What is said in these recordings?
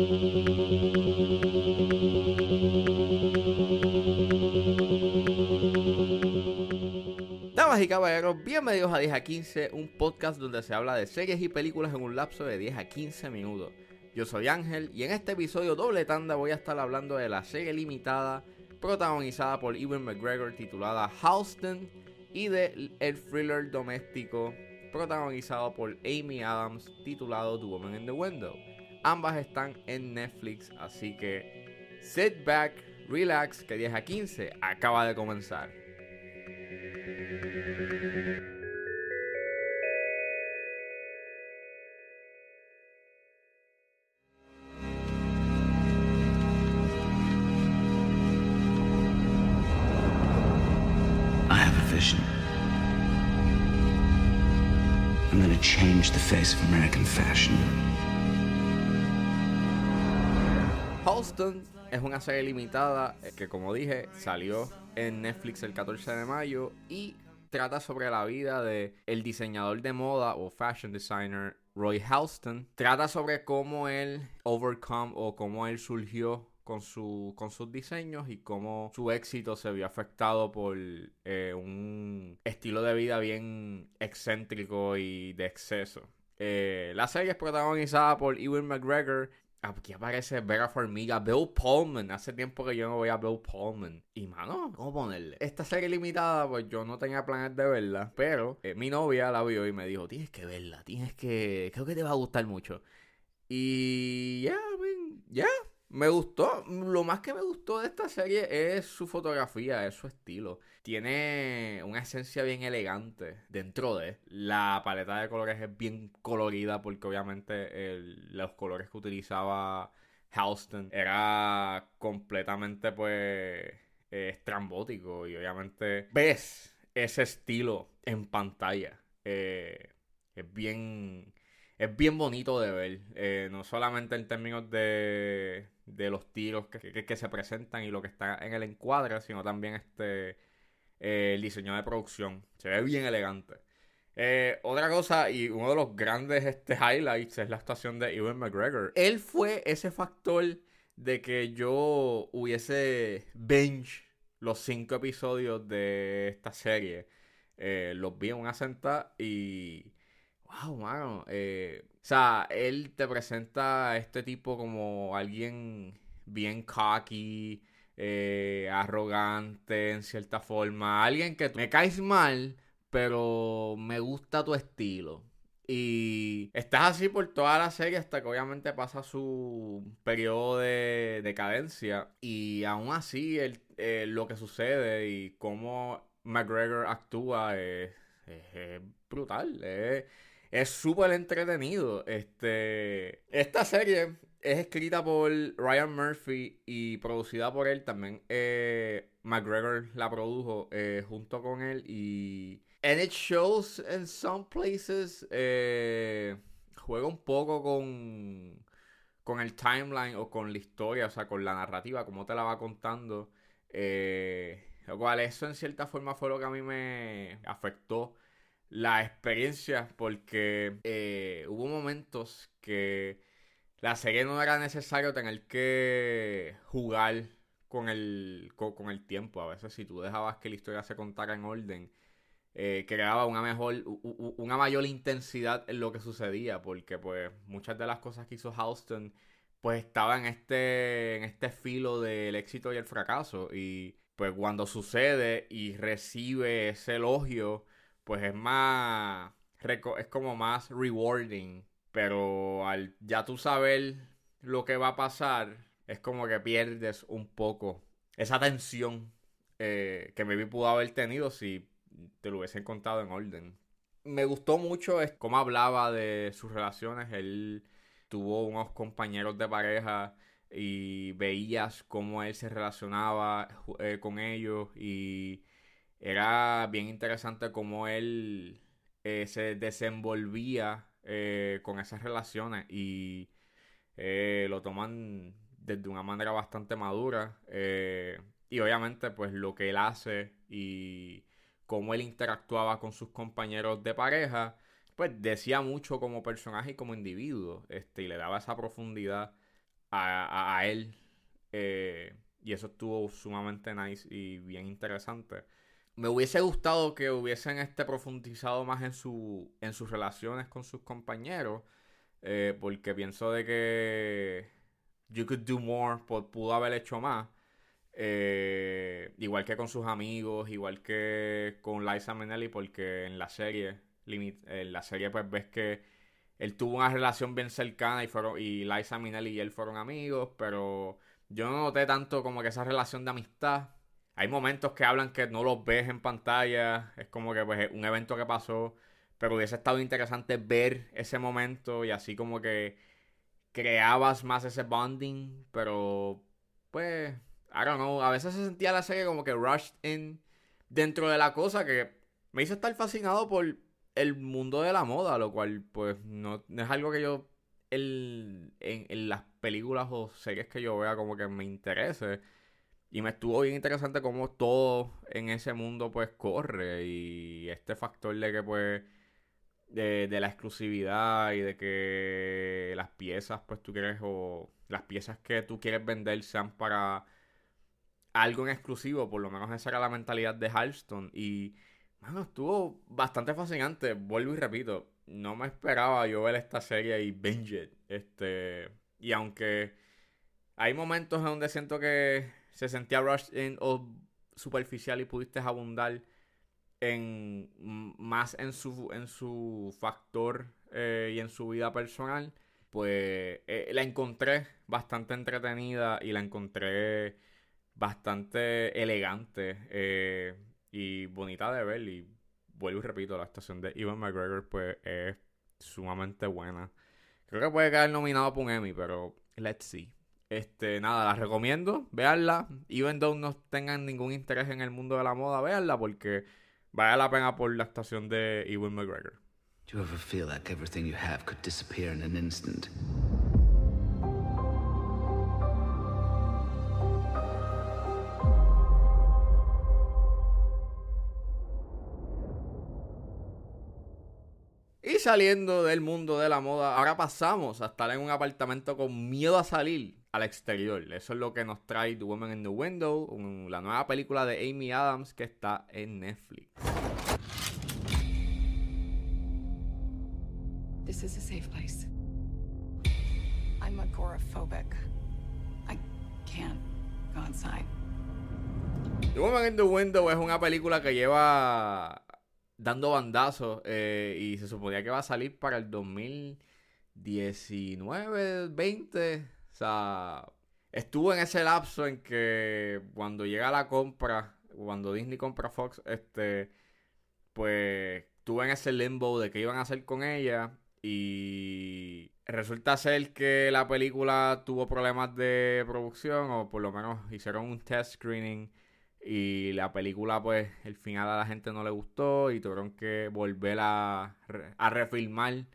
Damas y caballeros, bienvenidos a 10 a 15, un podcast donde se habla de series y películas en un lapso de 10 a 15 minutos. Yo soy Ángel y en este episodio doble tanda voy a estar hablando de la serie limitada protagonizada por Ewan McGregor titulada Halston y de el thriller doméstico protagonizado por Amy Adams titulado The Woman in the Window. Ambas están en Netflix, así que sit back, relax, que 10 a 15 acaba de comenzar. I'm going change the face of American fashion. Halston es una serie limitada eh, que, como dije, salió en Netflix el 14 de mayo y trata sobre la vida de el diseñador de moda o fashion designer Roy Halston. Trata sobre cómo él overcome o cómo él surgió con, su, con sus diseños y cómo su éxito se vio afectado por eh, un estilo de vida bien excéntrico y de exceso. Eh, la serie es protagonizada por Ewan McGregor. Aquí aparece Vera Farmiga, Bill Pullman. Hace tiempo que yo no voy a Bill Pullman. Y mano, ¿cómo ponerle? Esta serie limitada, pues yo no tenía planes de verla. Pero eh, mi novia la vio y me dijo: Tienes que verla, tienes que. Creo que te va a gustar mucho. Y ya, ya. Me gustó. Lo más que me gustó de esta serie es su fotografía, es su estilo. Tiene una esencia bien elegante dentro de. La paleta de colores es bien colorida porque obviamente los colores que utilizaba Halston era completamente pues eh, estrambótico y obviamente ves ese estilo en pantalla. Eh, es bien es bien bonito de ver, eh, no solamente en términos de, de los tiros que, que- se presentan y lo que está en el encuadre, sino también este eh, el diseño de producción. Se ve bien elegante. Eh, otra cosa, y uno de los grandes este, highlights es la actuación de Ewan McGregor. Él fue ese factor de que yo hubiese binge los cinco episodios de esta serie. Los vi en una sentada y... Wow, mano. eh, o sea, él te presenta a este tipo como alguien bien cocky, eh, arrogante en cierta forma. Alguien que me caes mal, pero me gusta tu estilo. Y estás así por toda la serie hasta que obviamente pasa su periodo de decadencia. Y aún así, el- eh, lo que sucede y cómo McGregor actúa es, es- brutal. Es es súper entretenido. Este, esta serie es escrita por Ryan Murphy y producida por él. También eh, McGregor la produjo eh, junto con él. Y. And it shows in some places. eh, juega un poco con. Con el timeline o con la historia, o sea, con la narrativa, como te la va contando. Eh, lo cual, eso en cierta forma fue lo que a mí me afectó la experiencia porque eh, hubo momentos que la serie no era necesario tener que jugar con el, con, el tiempo. A veces si tú dejabas que la historia se contara en orden, eh, creaba una mejor, una mayor intensidad en lo que sucedía, porque pues muchas de las cosas que hizo Houston pues estaba en este, en este filo del éxito y el fracaso. Y pues cuando sucede y recibe ese elogio, pues es más, es como más rewarding. Pero al ya tú saber lo que va a pasar, es como que pierdes un poco esa tensión eh, que maybe pudo haber tenido si te lo hubiesen contado en orden. Me gustó mucho cómo hablaba de sus relaciones. Él tuvo unos compañeros de pareja y veías cómo él se relacionaba eh, con ellos y era bien interesante cómo él eh, se desenvolvía eh, con esas relaciones y eh, lo toman desde una manera bastante madura y obviamente pues lo que él hace y cómo él interactuaba con sus compañeros de pareja pues decía mucho como personaje y como individuo este y le daba esa profundidad a, él. Eh, y eso estuvo sumamente nice y bien interesante. Me hubiese gustado que hubiesen este profundizado más en, su, en sus relaciones con sus compañeros. Eh, porque pienso de que You Could Do More pudo haber hecho más. Eh, igual que con sus amigos, igual que con Liza Minnelli, porque en la serie, en la serie pues ves que él tuvo una relación bien cercana y fueron y Liza Minnelli y él fueron amigos, pero yo no noté tanto como que esa relación de amistad. Hay momentos que hablan que no los ves en pantalla, es como que pues un evento que pasó, pero hubiese estado interesante ver ese momento y así como que creabas más ese bonding, pero pues I don't know, a veces se sentía la serie como que rushed in dentro de la cosa que me hizo estar fascinado por el mundo de la moda, lo cual pues no, es algo que yo en, en, las películas o series que yo vea como que me interese. Y me estuvo bien interesante cómo todo en ese mundo pues corre. Y este factor de que pues de, de, la exclusividad y de que las piezas pues tú quieres o las piezas que tú quieres vender sean para algo en exclusivo, por lo menos esa era la mentalidad de Halston y bueno, estuvo bastante fascinante, vuelvo y repito, no me esperaba yo ver esta serie y binge este, y aunque hay momentos en donde siento que se sentía rushed in o superficial y pudiste abundar en más en su en su factor eh, y en su vida personal pues eh, la encontré bastante entretenida y la encontré bastante elegante eh, y bonita de ver. Y vuelvo y repito, la actuación de Ivan McGregor pues es sumamente buena. Creo que puede quedar nominado por un Emmy, pero let's see. Este, nada, la recomiendo, veanla. Even though no tengan ningún interés en el mundo de la moda, veanla porque vale la pena por la actuación de Ivan McGregor. Do you ever feel like everything you have could disappear in an instant? Y saliendo del mundo de la moda, ahora pasamos a estar en un apartamento con miedo a salir al exterior. Eso es lo que nos trae The Woman in the Window, la nueva película de Amy Adams que está en Netflix. This is a safe place. I'm agoraphobic. I can't go inside. The Woman in the Window es una película que lleva dando bandazos eh, y se suponía que va a salir para el 2019, 20. Sea, estuvo en ese lapso en que cuando llega la compra, cuando Disney compra Fox, este, pues estuvo en ese limbo de qué iban a hacer con ella y resulta ser que la película tuvo problemas de producción o por lo menos hicieron un test screening y la película, pues, el final a la gente no le gustó y tuvieron que volver a refilmar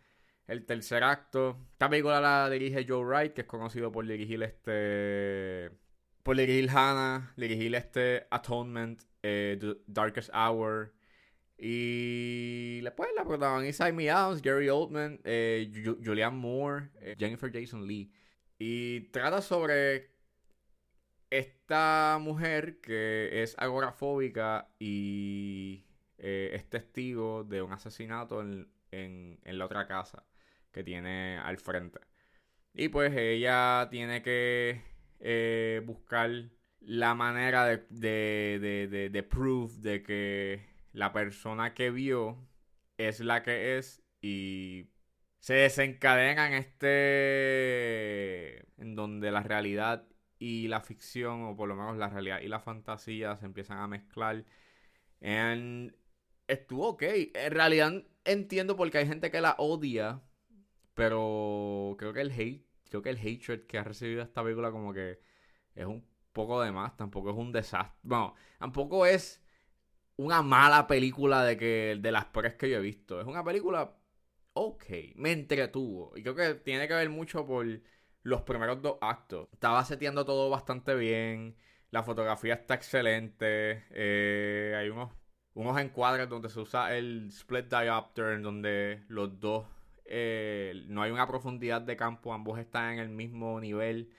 el tercer acto. Esta película la dirige Joe Wright, que es conocido por dirigir este. Por dirigir Hannah, dirigir este Atonement, eh, Darkest Hour. Y después la protagoniza Amy Adams, Gary Oldman, eh, Julianne Moore, eh, Jennifer Jason Lee. Y trata sobre esta mujer que es agorafóbica y es testigo de un asesinato en, la otra casa que tiene al frente. Y pues ella tiene que eh, buscar la manera de, de, de, de, prove de que la persona que vio es la que es y se desencadena en este en donde la realidad y la ficción, o por lo menos la realidad y la fantasía, se empiezan a mezclar. Estuvo ok. En realidad entiendo porque hay gente que la odia, pero creo que el hate, creo que el hatred que ha recibido esta película como que es un poco de más, tampoco es un desastre. Bueno, tampoco es una mala película de que de las peores que yo he visto. Es una película ok, me entretuvo y creo que tiene que ver mucho por los primeros dos actos. Estaba seteando todo bastante bien. La fotografía está excelente. Eh, hay unos, unos encuadres donde se usa el split diopter, en donde los dos eh, no hay una profundidad de campo, ambos están en el mismo nivel.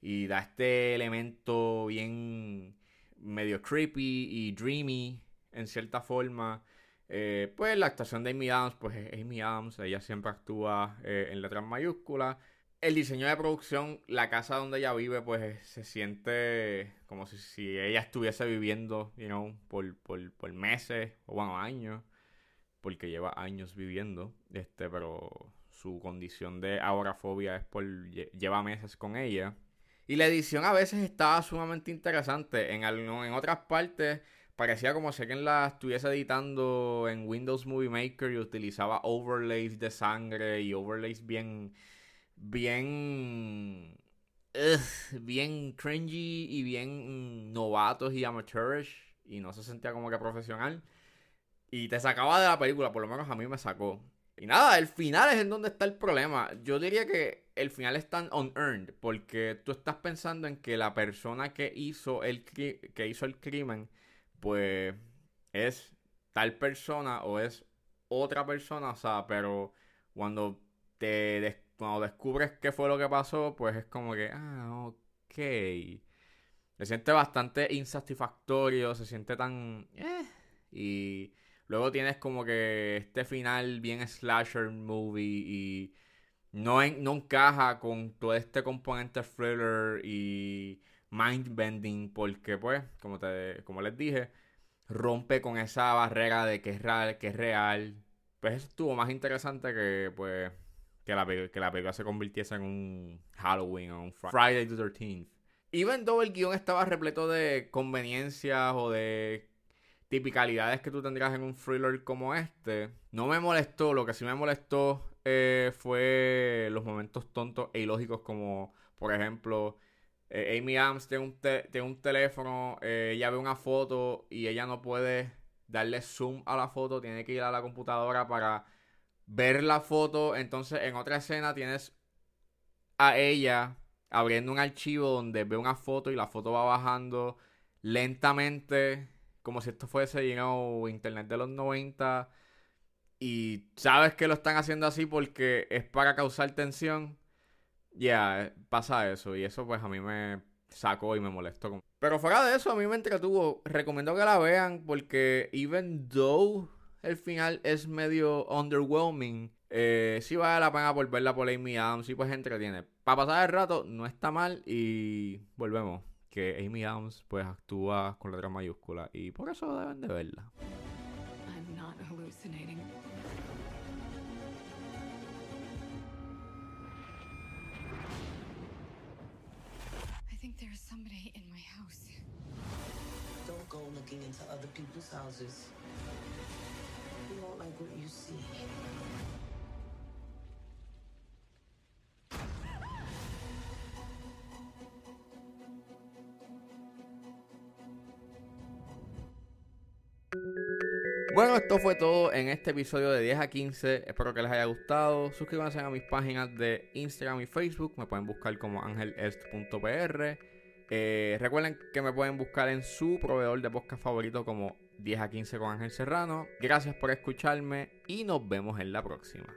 y da este elemento bien medio creepy y dreamy en cierta forma. Eh, pues la actuación de Amy Adams, pues es Amy Adams, ella siempre actúa eh, en letras mayúsculas. El diseño de producción, la casa donde ella vive, pues se siente como si, ella estuviese viviendo, you know, por, por, meses o bueno, años, porque lleva años viviendo, este, pero su condición de agorafobia es por lleva meses con ella. Y la edición a veces estaba sumamente interesante. En, en otras partes parecía como si alguien la estuviese editando en Windows Movie Maker y utilizaba overlays de sangre y overlays bien. bien. bien cringy y bien novatos y amateurish. Y no se sentía como que profesional. Y te sacaba de la película, por lo menos a mí me sacó. Y nada, el final es en donde está el problema. Yo diría que el final es tan unearned porque tú estás pensando en que la persona que hizo el, que hizo el crimen pues es tal persona o es otra persona, o sea, pero cuando te cuando descubres qué fue lo que pasó, pues es como que, ah, ok. Se siente bastante insatisfactorio, se siente tan... Eh, y luego tienes como que este final bien slasher movie y no, no encaja con todo este componente thriller y mind bending porque pues como te como les dije rompe con esa barrera de que es real que es real. Pues eso estuvo más interesante que pues que la, que la película se convirtiese en un Halloween o un Friday the 13th even though el guion estaba repleto de conveniencias o de tipicalidades que tú tendrías en un thriller como este no me molestó lo que sí me molestó eh, fue los momentos tontos e ilógicos como por ejemplo eh, Amy Adams tiene un, un teléfono, eh, ella ve una foto y ella no puede darle zoom a la foto, tiene que ir a la computadora para ver la foto. Entonces, en otra escena tienes a ella abriendo un archivo donde ve una foto y la foto va bajando lentamente, como si esto fuese, you internet de los 90. Y sabes que lo están haciendo así porque es para causar tensión. Ya, pasa eso. Y eso pues a mí me sacó y me molestó. Pero fuera de eso, a mí me entretuvo. Recomiendo que la vean porque even though el final es medio underwhelming, eh, sí vale la pena por verla por Amy Adams. Sí pues entretiene. Para pasar el rato no está mal y volvemos. Que Amy Adams pues actúa con letra mayúscula y por eso deben de verla. I'm not hallucinating. think there's somebody in my house. Don't go looking into other people's houses. You won't like what you see. Bueno, esto fue todo en este episodio de 10 a 15. Espero que les haya gustado. Suscríbanse a mis páginas de Instagram y Facebook. Me pueden buscar como angelest.pr. Eh, recuerden que me pueden buscar en su proveedor de podcast favorito como 10 a 15 con Ángel Serrano. Gracias por escucharme y nos vemos en la próxima.